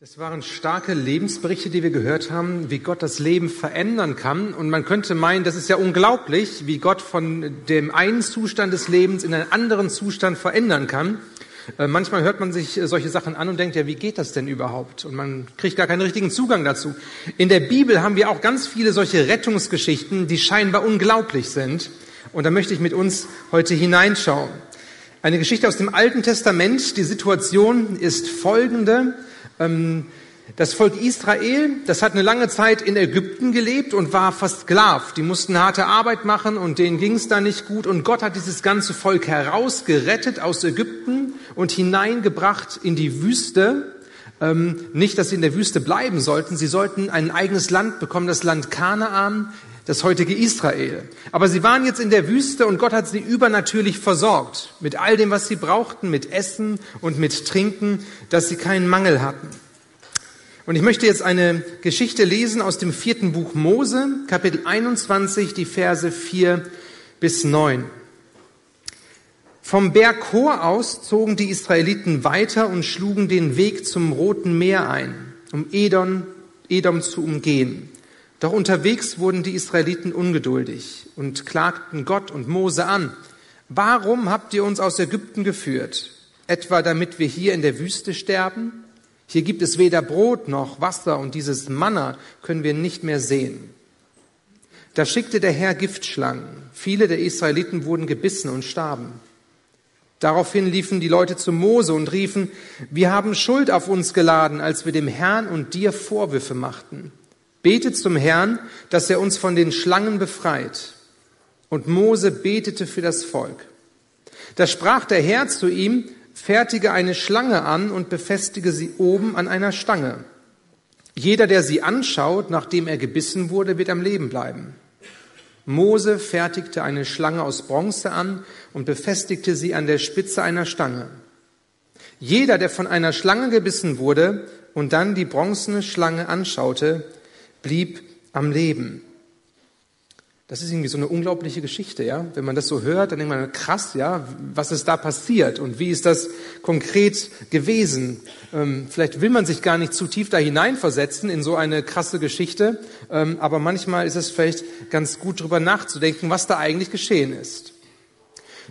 Das waren starke Lebensberichte, die wir gehört haben, wie Gott das Leben verändern kann. Und man könnte meinen, das ist ja unglaublich, wie Gott von dem einen Zustand des Lebens in einen anderen Zustand verändern kann. Äh, manchmal hört man sich äh, solche Sachen an und denkt, ja, wie geht das denn überhaupt? Und man kriegt gar keinen richtigen Zugang dazu. In der Bibel haben wir auch ganz viele solche Rettungsgeschichten, die scheinbar unglaublich sind. Und da möchte ich mit uns heute hineinschauen. Eine Geschichte aus dem Alten Testament. Die Situation ist folgende. Ähm, das Volk Israel, das hat eine lange Zeit in Ägypten gelebt und war versklavt. Die mussten harte Arbeit machen und denen ging es da nicht gut. Und Gott hat dieses ganze Volk herausgerettet aus Ägypten und hineingebracht in die Wüste. Ähm, nicht, dass sie in der Wüste bleiben sollten. Sie sollten ein eigenes Land bekommen, das Land Kanaan, das heutige Israel. Aber sie waren jetzt in der Wüste und Gott hat sie übernatürlich versorgt. Mit all dem, was sie brauchten, mit Essen und mit Trinken, dass sie keinen Mangel hatten. Und ich möchte jetzt eine Geschichte lesen aus dem vierten Buch Mose, Kapitel 21, die Verse 4 bis 9. Vom Berg Hor aus zogen die Israeliten weiter und schlugen den Weg zum Roten Meer ein, um Edom, Edom zu umgehen. Doch unterwegs wurden die Israeliten ungeduldig und klagten Gott und Mose an. Warum habt ihr uns aus Ägypten geführt? Etwa damit wir hier in der Wüste sterben? Hier gibt es weder Brot noch Wasser und dieses Manna können wir nicht mehr sehen. Da schickte der Herr Giftschlangen. Viele der Israeliten wurden gebissen und starben. Daraufhin liefen die Leute zu Mose und riefen, wir haben Schuld auf uns geladen, als wir dem Herrn und dir Vorwürfe machten. Betet zum Herrn, dass er uns von den Schlangen befreit. Und Mose betete für das Volk. Da sprach der Herr zu ihm, fertige eine Schlange an und befestige sie oben an einer Stange. Jeder, der sie anschaut, nachdem er gebissen wurde, wird am Leben bleiben. Mose fertigte eine Schlange aus Bronze an und befestigte sie an der Spitze einer Stange. Jeder, der von einer Schlange gebissen wurde und dann die bronzene Schlange anschaute, blieb am Leben. Das ist irgendwie so eine unglaubliche Geschichte, ja. Wenn man das so hört, dann denkt man, krass, ja, was ist da passiert und wie ist das konkret gewesen? Ähm, vielleicht will man sich gar nicht zu tief da hineinversetzen in so eine krasse Geschichte, ähm, aber manchmal ist es vielleicht ganz gut drüber nachzudenken, was da eigentlich geschehen ist.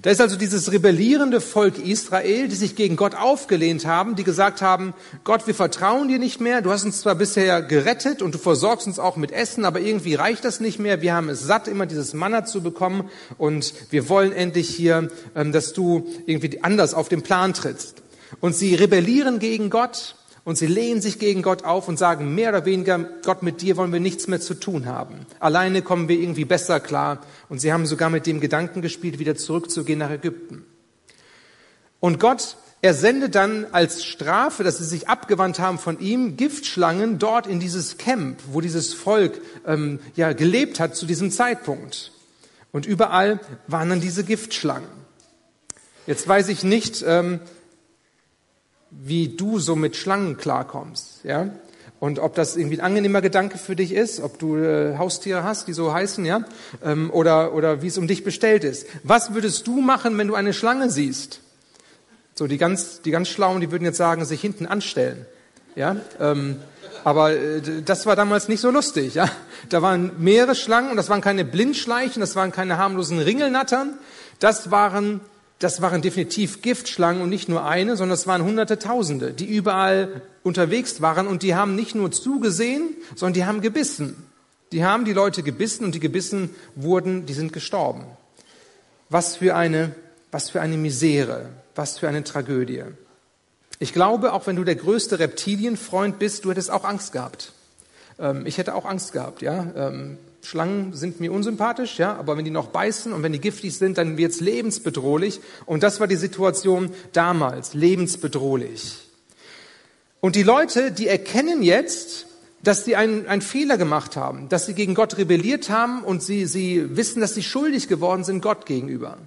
Da ist also dieses rebellierende Volk Israel, die sich gegen Gott aufgelehnt haben, die gesagt haben, Gott, wir vertrauen dir nicht mehr, du hast uns zwar bisher gerettet und du versorgst uns auch mit Essen, aber irgendwie reicht das nicht mehr, wir haben es satt, immer dieses Manna zu bekommen und wir wollen endlich hier, ähm, dass du irgendwie anders auf den Plan trittst. Und sie rebellieren gegen Gott und sie lehnen sich gegen Gott auf und sagen mehr oder weniger, Gott, mit dir wollen wir nichts mehr zu tun haben. Alleine kommen wir irgendwie besser klar. Und sie haben sogar mit dem Gedanken gespielt, wieder zurückzugehen nach Ägypten. Und Gott, er sendet dann als Strafe, dass sie sich abgewandt haben von ihm, Giftschlangen dort in dieses Camp, wo dieses Volk ähm, ja gelebt hat zu diesem Zeitpunkt. Und überall waren dann diese Giftschlangen. Jetzt weiß ich nicht, ähm, wie du so mit Schlangen klarkommst, ja? Und ob das irgendwie ein angenehmer Gedanke für dich ist, ob du äh, Haustiere hast, die so heißen, ja? Ähm, oder, oder wie es um dich bestellt ist. Was würdest du machen, wenn du eine Schlange siehst? So, die ganz, die ganz Schlauen, die würden jetzt sagen, sich hinten anstellen, ja? Ähm, aber äh, das war damals nicht so lustig, ja? Da waren mehrere Schlangen und das waren keine Blindschleichen, das waren keine harmlosen Ringelnattern, das waren das waren definitiv Giftschlangen und nicht nur eine, sondern es waren Hunderte, Tausende, die überall unterwegs waren und die haben nicht nur zugesehen, sondern die haben gebissen. Die haben die Leute gebissen und die gebissen wurden, die sind gestorben. Was für eine, was für eine Misere, was für eine Tragödie. Ich glaube, auch wenn du der größte Reptilienfreund bist, du hättest auch Angst gehabt. Ähm, ich hätte auch Angst gehabt, ja. Schlangen sind mir unsympathisch, ja, aber wenn die noch beißen und wenn die giftig sind, dann wird's lebensbedrohlich. Und das war die Situation damals, lebensbedrohlich. Und die Leute, die erkennen jetzt, dass sie einen, einen Fehler gemacht haben, dass sie gegen Gott rebelliert haben und sie, sie wissen, dass sie schuldig geworden sind Gott gegenüber.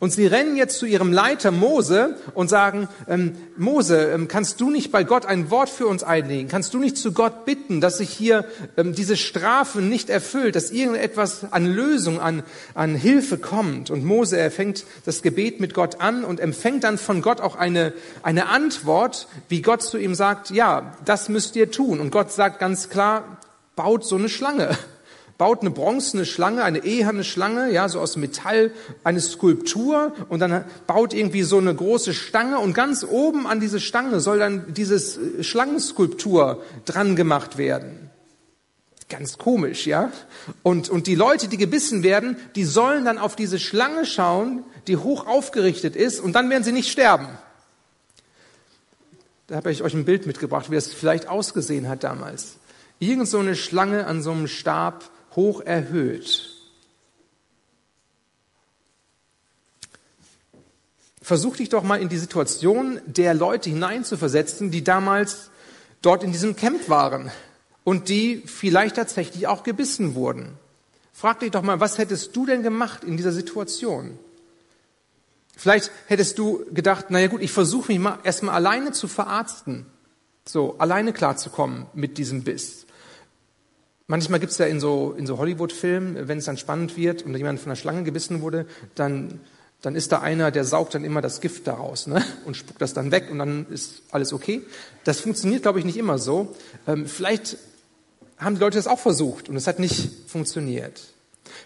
Und sie rennen jetzt zu ihrem Leiter Mose und sagen, ähm, Mose, ähm, kannst du nicht bei Gott ein Wort für uns einlegen? Kannst du nicht zu Gott bitten, dass sich hier ähm, diese Strafe nicht erfüllt, dass irgendetwas an Lösung, an, an Hilfe kommt? Und Mose, er fängt das Gebet mit Gott an und empfängt dann von Gott auch eine, eine Antwort, wie Gott zu ihm sagt, ja, das müsst ihr tun. Und Gott sagt ganz klar, baut so eine Schlange baut eine bronzene Schlange, eine eherne Schlange, ja, so aus Metall, eine Skulptur und dann baut irgendwie so eine große Stange und ganz oben an diese Stange soll dann dieses äh, Schlangenskulptur dran gemacht werden. Ganz komisch, ja? Und, und die Leute, die gebissen werden, die sollen dann auf diese Schlange schauen, die hoch aufgerichtet ist und dann werden sie nicht sterben. Da habe ich euch ein Bild mitgebracht, wie das vielleicht ausgesehen hat damals. Irgend so eine Schlange an so einem Stab hoch erhöht. Versuch dich doch mal in die Situation der Leute hineinzuversetzen, die damals dort in diesem Camp waren und die vielleicht tatsächlich auch gebissen wurden. Frag dich doch mal, was hättest du denn gemacht in dieser Situation? Vielleicht hättest du gedacht, naja gut, ich versuche mich mal erstmal alleine zu verarzten, so alleine klarzukommen mit diesem Biss. Manchmal gibt es ja in so, in so Hollywood-Filmen, wenn es dann spannend wird und jemand von einer Schlange gebissen wurde, dann, dann ist da einer, der saugt dann immer das Gift daraus ne? und spuckt das dann weg und dann ist alles okay. Das funktioniert, glaube ich, nicht immer so. Ähm, vielleicht haben die Leute das auch versucht und es hat nicht funktioniert.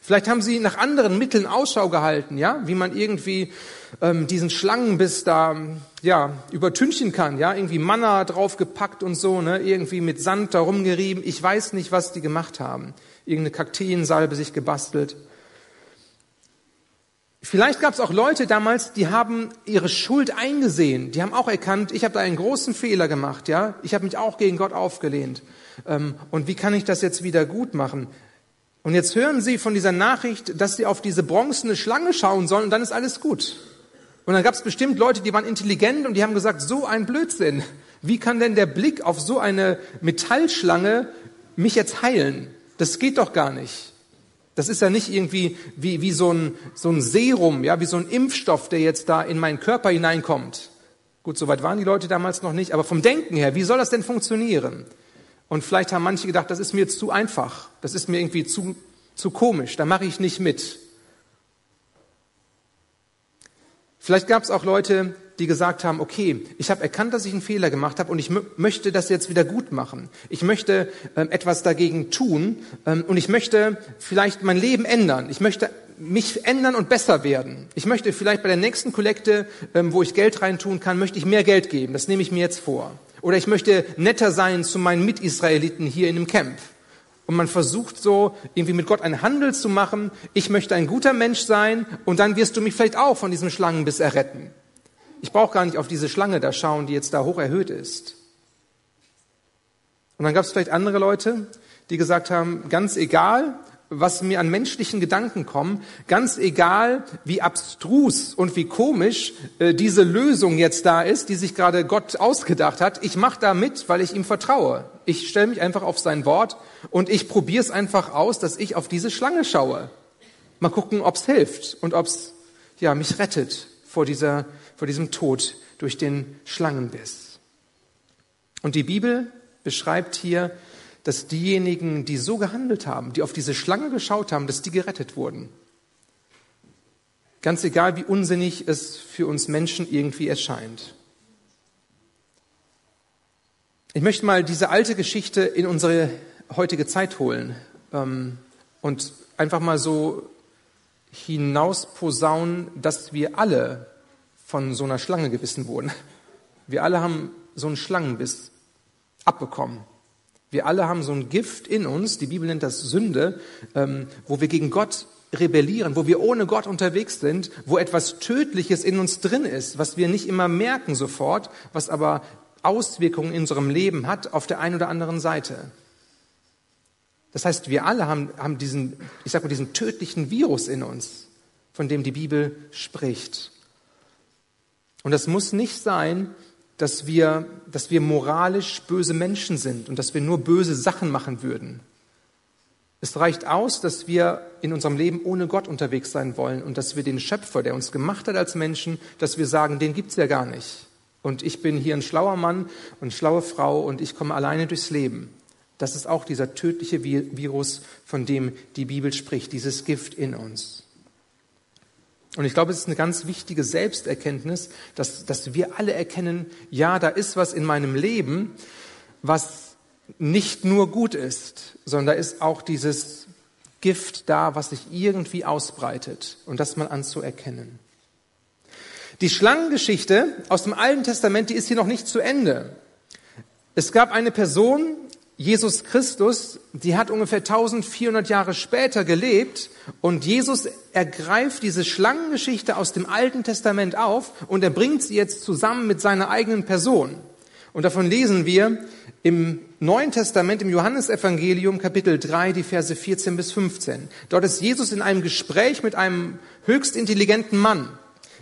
Vielleicht haben sie nach anderen Mitteln Ausschau gehalten, ja, wie man irgendwie ähm, diesen Schlangenbiss da ja übertünchen kann, ja, irgendwie Manna draufgepackt und so, ne, irgendwie mit Sand da rumgerieben. Ich weiß nicht, was die gemacht haben. Irgendeine Kakteensalbe sich gebastelt. Vielleicht gab es auch Leute damals, die haben ihre Schuld eingesehen. Die haben auch erkannt, ich habe da einen großen Fehler gemacht, ja. Ich habe mich auch gegen Gott aufgelehnt. Ähm, und wie kann ich das jetzt wieder gut machen? Und jetzt hören sie von dieser Nachricht, dass sie auf diese bronzene Schlange schauen sollen und dann ist alles gut. Und dann gab es bestimmt Leute, die waren intelligent und die haben gesagt, so ein Blödsinn. Wie kann denn der Blick auf so eine Metallschlange mich jetzt heilen? Das geht doch gar nicht. Das ist ja nicht irgendwie wie, wie so, ein, so ein Serum, ja, wie so ein Impfstoff, der jetzt da in meinen Körper hineinkommt. Gut, soweit waren die Leute damals noch nicht, aber vom Denken her, wie soll das denn funktionieren? Und vielleicht haben manche gedacht, das ist mir jetzt zu einfach, das ist mir irgendwie zu, zu komisch, da mache ich nicht mit. Vielleicht gab es auch Leute, die gesagt haben, okay, ich habe erkannt, dass ich einen Fehler gemacht habe und ich möchte das jetzt wieder gut machen. Ich möchte ähm, etwas dagegen tun ähm, und ich möchte vielleicht mein Leben ändern. Ich möchte mich ändern und besser werden. Ich möchte vielleicht bei der nächsten Kollekte, ähm, wo ich Geld reintun kann, möchte ich mehr Geld geben. Das nehme ich mir jetzt vor. Oder ich möchte netter sein zu meinen Mitisraeliten hier in dem Camp. Und man versucht so irgendwie mit Gott einen Handel zu machen. Ich möchte ein guter Mensch sein und dann wirst du mich vielleicht auch von diesem Schlangenbiss erretten. Ich brauche gar nicht auf diese Schlange da schauen, die jetzt da hoch erhöht ist. Und dann gab es vielleicht andere Leute, die gesagt haben, ganz egal, was mir an menschlichen Gedanken kommen, ganz egal, wie abstrus und wie komisch äh, diese Lösung jetzt da ist, die sich gerade Gott ausgedacht hat. Ich mache da mit, weil ich ihm vertraue. Ich stelle mich einfach auf sein Wort und ich probiere es einfach aus, dass ich auf diese Schlange schaue. Mal gucken, ob's hilft und ob's ja mich rettet vor dieser vor diesem Tod durch den Schlangenbiss. Und die Bibel beschreibt hier dass diejenigen, die so gehandelt haben, die auf diese Schlange geschaut haben, dass die gerettet wurden. Ganz egal, wie unsinnig es für uns Menschen irgendwie erscheint. Ich möchte mal diese alte Geschichte in unsere heutige Zeit holen ähm, und einfach mal so hinausposaunen, dass wir alle von so einer Schlange gebissen wurden. Wir alle haben so einen Schlangenbiss abbekommen. Wir alle haben so ein Gift in uns, die Bibel nennt das Sünde, ähm, wo wir gegen Gott rebellieren, wo wir ohne Gott unterwegs sind, wo etwas Tödliches in uns drin ist, was wir nicht immer merken sofort, was aber Auswirkungen in unserem Leben hat auf der einen oder anderen Seite. Das heißt, wir alle haben, haben diesen, ich sag mal, diesen tödlichen Virus in uns, von dem die Bibel spricht. Und das muss nicht sein, dass wir, dass wir moralisch böse Menschen sind und dass wir nur böse Sachen machen würden. Es reicht aus, dass wir in unserem Leben ohne Gott unterwegs sein wollen und dass wir den Schöpfer, der uns gemacht hat als Menschen, dass wir sagen, den gibt's ja gar nicht. Und ich bin hier ein schlauer Mann und schlaue Frau und ich komme alleine durchs Leben. Das ist auch dieser tödliche Virus, von dem die Bibel spricht, dieses Gift in uns. Und ich glaube, es ist eine ganz wichtige Selbsterkenntnis, dass, dass wir alle erkennen, ja, da ist was in meinem Leben, was nicht nur gut ist, sondern da ist auch dieses Gift da, was sich irgendwie ausbreitet und das mal anzuerkennen. Die Schlangengeschichte aus dem Alten Testament, die ist hier noch nicht zu Ende. Es gab eine Person, Jesus Christus, die hat ungefähr 1400 Jahre später gelebt und Jesus ergreift diese Schlangengeschichte aus dem Alten Testament auf und er bringt sie jetzt zusammen mit seiner eigenen Person. Und davon lesen wir im Neuen Testament, im Johannesevangelium Kapitel 3, die Verse 14 bis 15. Dort ist Jesus in einem Gespräch mit einem höchst intelligenten Mann,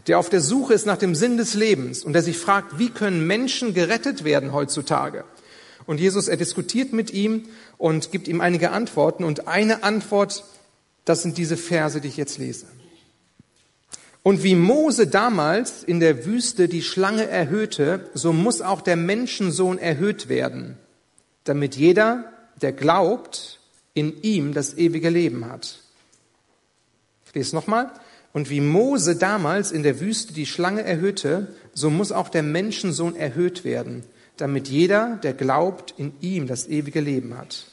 der auf der Suche ist nach dem Sinn des Lebens und der sich fragt, wie können Menschen gerettet werden heutzutage? Und Jesus, er diskutiert mit ihm und gibt ihm einige Antworten. Und eine Antwort, das sind diese Verse, die ich jetzt lese. Und wie Mose damals in der Wüste die Schlange erhöhte, so muss auch der Menschensohn erhöht werden, damit jeder, der glaubt, in ihm das ewige Leben hat. Ich lese nochmal. Und wie Mose damals in der Wüste die Schlange erhöhte, so muss auch der Menschensohn erhöht werden, damit jeder, der glaubt, in ihm das ewige Leben hat.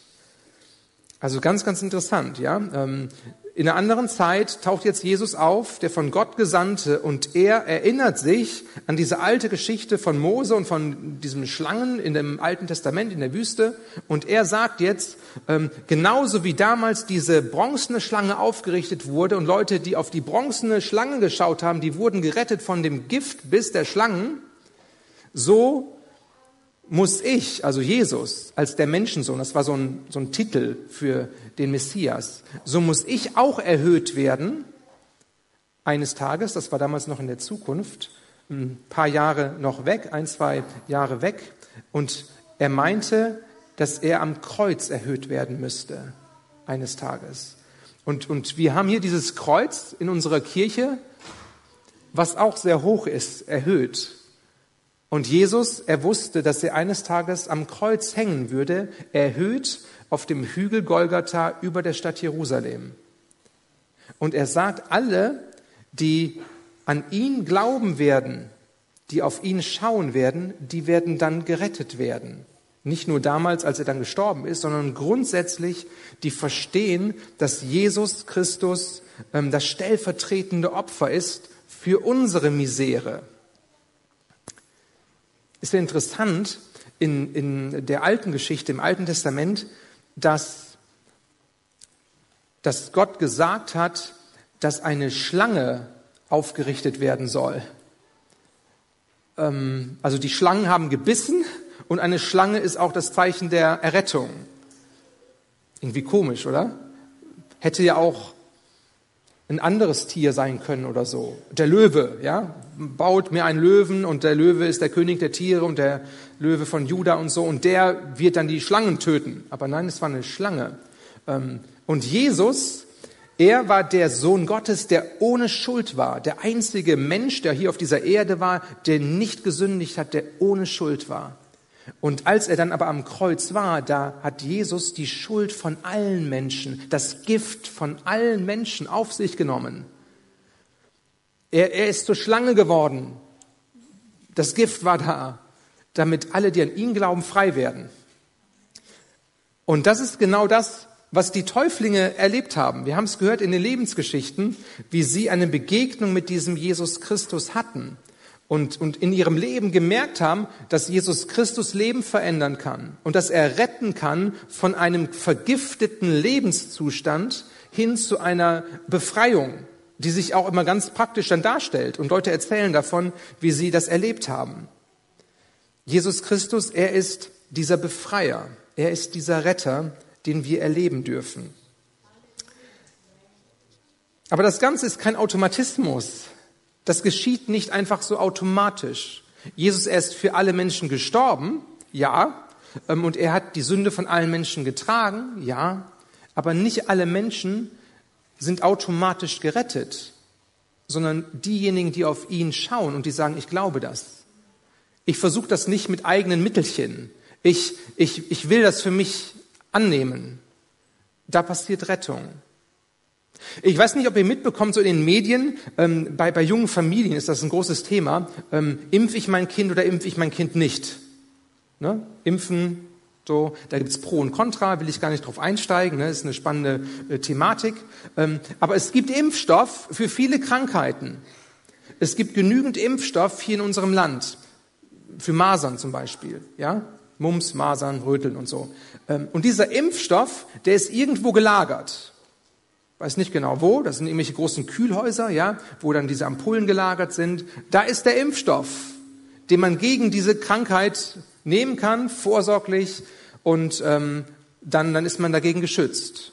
Also ganz, ganz interessant, ja. Ähm, in einer anderen Zeit taucht jetzt Jesus auf, der von Gott Gesandte, und er erinnert sich an diese alte Geschichte von Mose und von diesem Schlangen in dem Alten Testament in der Wüste. Und er sagt jetzt, ähm, genauso wie damals diese bronzene Schlange aufgerichtet wurde und Leute, die auf die bronzene Schlange geschaut haben, die wurden gerettet von dem Giftbiss der Schlangen, so muss ich, also Jesus, als der Menschensohn, das war so ein, so ein Titel für den Messias, so muss ich auch erhöht werden eines Tages, das war damals noch in der Zukunft, ein paar Jahre noch weg, ein, zwei Jahre weg. Und er meinte, dass er am Kreuz erhöht werden müsste eines Tages. Und, und wir haben hier dieses Kreuz in unserer Kirche, was auch sehr hoch ist, erhöht. Und Jesus, er wusste, dass er eines Tages am Kreuz hängen würde, erhöht auf dem Hügel Golgatha über der Stadt Jerusalem. Und er sagt, alle, die an ihn glauben werden, die auf ihn schauen werden, die werden dann gerettet werden. Nicht nur damals, als er dann gestorben ist, sondern grundsätzlich, die verstehen, dass Jesus Christus ähm, das stellvertretende Opfer ist für unsere Misere ist interessant in, in der alten Geschichte, im Alten Testament, dass, dass Gott gesagt hat, dass eine Schlange aufgerichtet werden soll. Ähm, also die Schlangen haben gebissen und eine Schlange ist auch das Zeichen der Errettung. Irgendwie komisch, oder? Hätte ja auch ein anderes Tier sein können oder so. Der Löwe, ja, baut mir einen Löwen und der Löwe ist der König der Tiere und der Löwe von Juda und so und der wird dann die Schlangen töten. Aber nein, es war eine Schlange. Ähm, und Jesus, er war der Sohn Gottes, der ohne Schuld war, der einzige Mensch, der hier auf dieser Erde war, der nicht gesündigt hat, der ohne Schuld war. Und als er dann aber am Kreuz war, da hat Jesus die Schuld von allen Menschen, das Gift von allen Menschen auf sich genommen. Er, er ist zur Schlange geworden. Das Gift war da, damit alle, die an ihn glauben, frei werden. Und das ist genau das, was die Täuflinge erlebt haben. Wir haben es gehört in den Lebensgeschichten, wie sie eine Begegnung mit diesem Jesus Christus hatten und, und in ihrem Leben gemerkt haben, dass Jesus Christus Leben verändern kann und dass er retten kann von einem vergifteten Lebenszustand hin zu einer Befreiung, die sich auch immer ganz praktisch dann darstellt. Und Leute erzählen davon, wie sie das erlebt haben. Jesus Christus, er ist dieser Befreier, er ist dieser Retter, den wir erleben dürfen. Aber das Ganze ist kein Automatismus. Das geschieht nicht einfach so automatisch. Jesus er ist für alle Menschen gestorben, ja, ähm, und er hat die Sünde von allen Menschen getragen, ja, Aber nicht alle Menschen sind automatisch gerettet, sondern diejenigen, die auf ihn schauen und die sagen, ich glaube das. Ich versuche das nicht mit eigenen Mittelchen. Ich, ich, ich will das für mich annehmen. Da passiert Rettung. Ich weiß nicht, ob ihr mitbekommt, so in den Medien, ähm, bei, bei jungen Familien ist das ein großes Thema. Ähm, impf ich mein Kind oder impf ich mein Kind nicht? Ne? Impfen, so, da gibt's Pro und Contra, will ich gar nicht drauf einsteigen, ne? ist eine spannende äh, Thematik. Ähm, aber es gibt Impfstoff für viele Krankheiten. Es gibt genügend Impfstoff hier in unserem Land. Für Masern zum Beispiel, ja? Mumps, Masern, Röteln und so. Ähm, und dieser Impfstoff, der ist irgendwo gelagert. Weiß nicht genau wo, das sind irgendwelche großen Kühlhäuser, ja, wo dann diese Ampullen gelagert sind. Da ist der Impfstoff, den man gegen diese Krankheit nehmen kann, vorsorglich, und ähm, dann, dann ist man dagegen geschützt.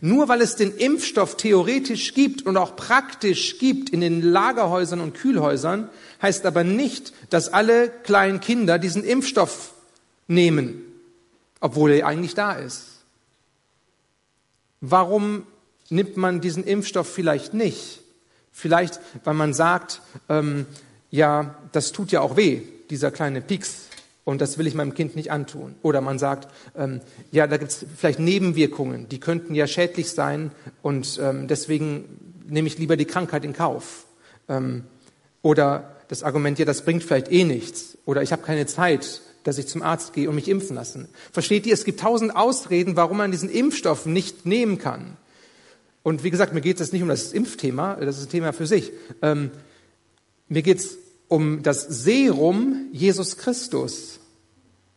Nur weil es den Impfstoff theoretisch gibt und auch praktisch gibt in den Lagerhäusern und Kühlhäusern, heißt aber nicht, dass alle kleinen Kinder diesen Impfstoff nehmen, obwohl er eigentlich da ist. Warum nimmt man diesen Impfstoff vielleicht nicht? Vielleicht, weil man sagt, ähm, ja, das tut ja auch weh, dieser kleine Pieks, und das will ich meinem Kind nicht antun. Oder man sagt, ähm, ja, da gibt es vielleicht Nebenwirkungen, die könnten ja schädlich sein und ähm, deswegen nehme ich lieber die Krankheit in Kauf. Ähm, oder das Argument, ja, das bringt vielleicht eh nichts. Oder ich habe keine Zeit, dass ich zum Arzt gehe und mich impfen lassen. Versteht ihr, es gibt tausend Ausreden, warum man diesen Impfstoff nicht nehmen kann. Und wie gesagt, mir geht es nicht um das Impfthema, das ist ein Thema für sich. Ähm, mir geht es um das Serum Jesus Christus.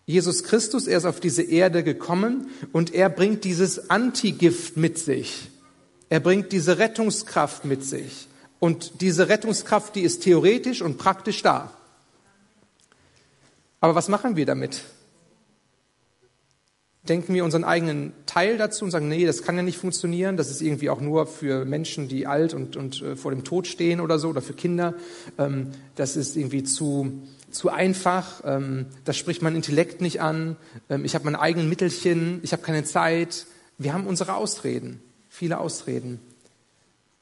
Jesus Christus, er ist auf diese Erde gekommen und er bringt dieses Antigift mit sich. Er bringt diese Rettungskraft mit sich. Und diese Rettungskraft, die ist theoretisch und praktisch da. Aber was machen wir damit? Denken wir unseren eigenen Teil dazu und sagen, nee, das kann ja nicht funktionieren, das ist irgendwie auch nur für Menschen, die alt und, und äh, vor dem Tod stehen oder so, oder für Kinder. Ähm, das ist irgendwie zu, zu einfach, ähm, das spricht mein Intellekt nicht an, ähm, ich habe meine eigenen Mittelchen, ich habe keine Zeit. Wir haben unsere Ausreden, viele Ausreden.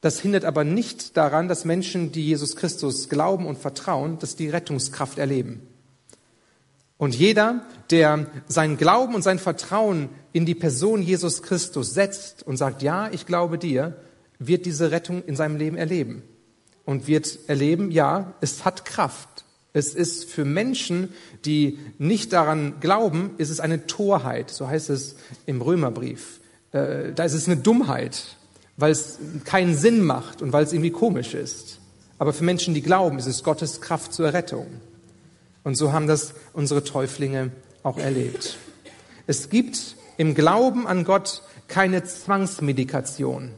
Das hindert aber nicht daran, dass Menschen, die Jesus Christus glauben und vertrauen, dass die Rettungskraft erleben. Und jeder, der sein Glauben und sein Vertrauen in die Person Jesus Christus setzt und sagt, ja, ich glaube dir, wird diese Rettung in seinem Leben erleben. Und wird erleben, ja, es hat Kraft. Es ist für Menschen, die nicht daran glauben, ist es eine Torheit. So heißt es im Römerbrief. Äh, da ist es eine Dummheit, weil es keinen Sinn macht und weil es irgendwie komisch ist. Aber für Menschen, die glauben, ist es Gottes Kraft zur Rettung. Und so haben das unsere Täuflinge auch erlebt. Es gibt im Glauben an Gott keine Zwangsmedikation.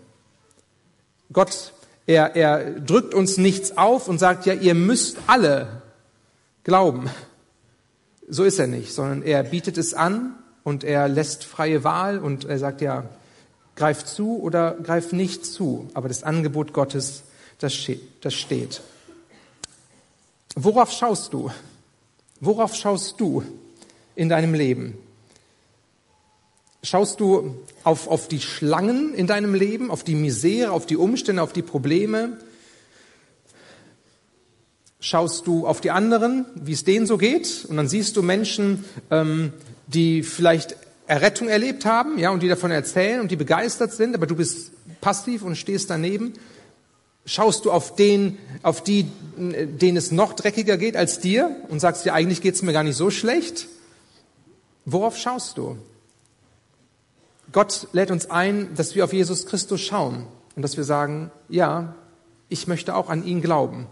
Gott, er, er drückt uns nichts auf und sagt, ja, ihr müsst alle glauben. So ist er nicht, sondern er bietet es an und er lässt freie Wahl und er sagt, ja, greif zu oder greif nicht zu. Aber das Angebot Gottes, das steht. Worauf schaust du? Worauf schaust du in deinem Leben? Schaust du auf, auf die Schlangen in deinem Leben, auf die Misere, auf die Umstände, auf die Probleme? Schaust du auf die anderen, wie es denen so geht? Und dann siehst du Menschen, ähm, die vielleicht Errettung erlebt haben, ja, und die davon erzählen und die begeistert sind, aber du bist passiv und stehst daneben. Schaust du auf den, auf die, denen es noch dreckiger geht als dir und sagst dir, eigentlich geht's mir gar nicht so schlecht? Worauf schaust du? Gott lädt uns ein, dass wir auf Jesus Christus schauen und dass wir sagen, ja, ich möchte auch an ihn glauben.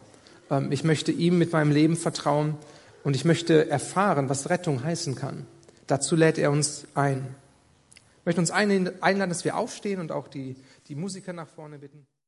Ähm, ich möchte ihm mit meinem Leben vertrauen und ich möchte erfahren, was Rettung heißen kann. Dazu lädt er uns ein. Ich möchte uns einladen, dass wir aufstehen und auch die, die Musiker nach vorne bitten.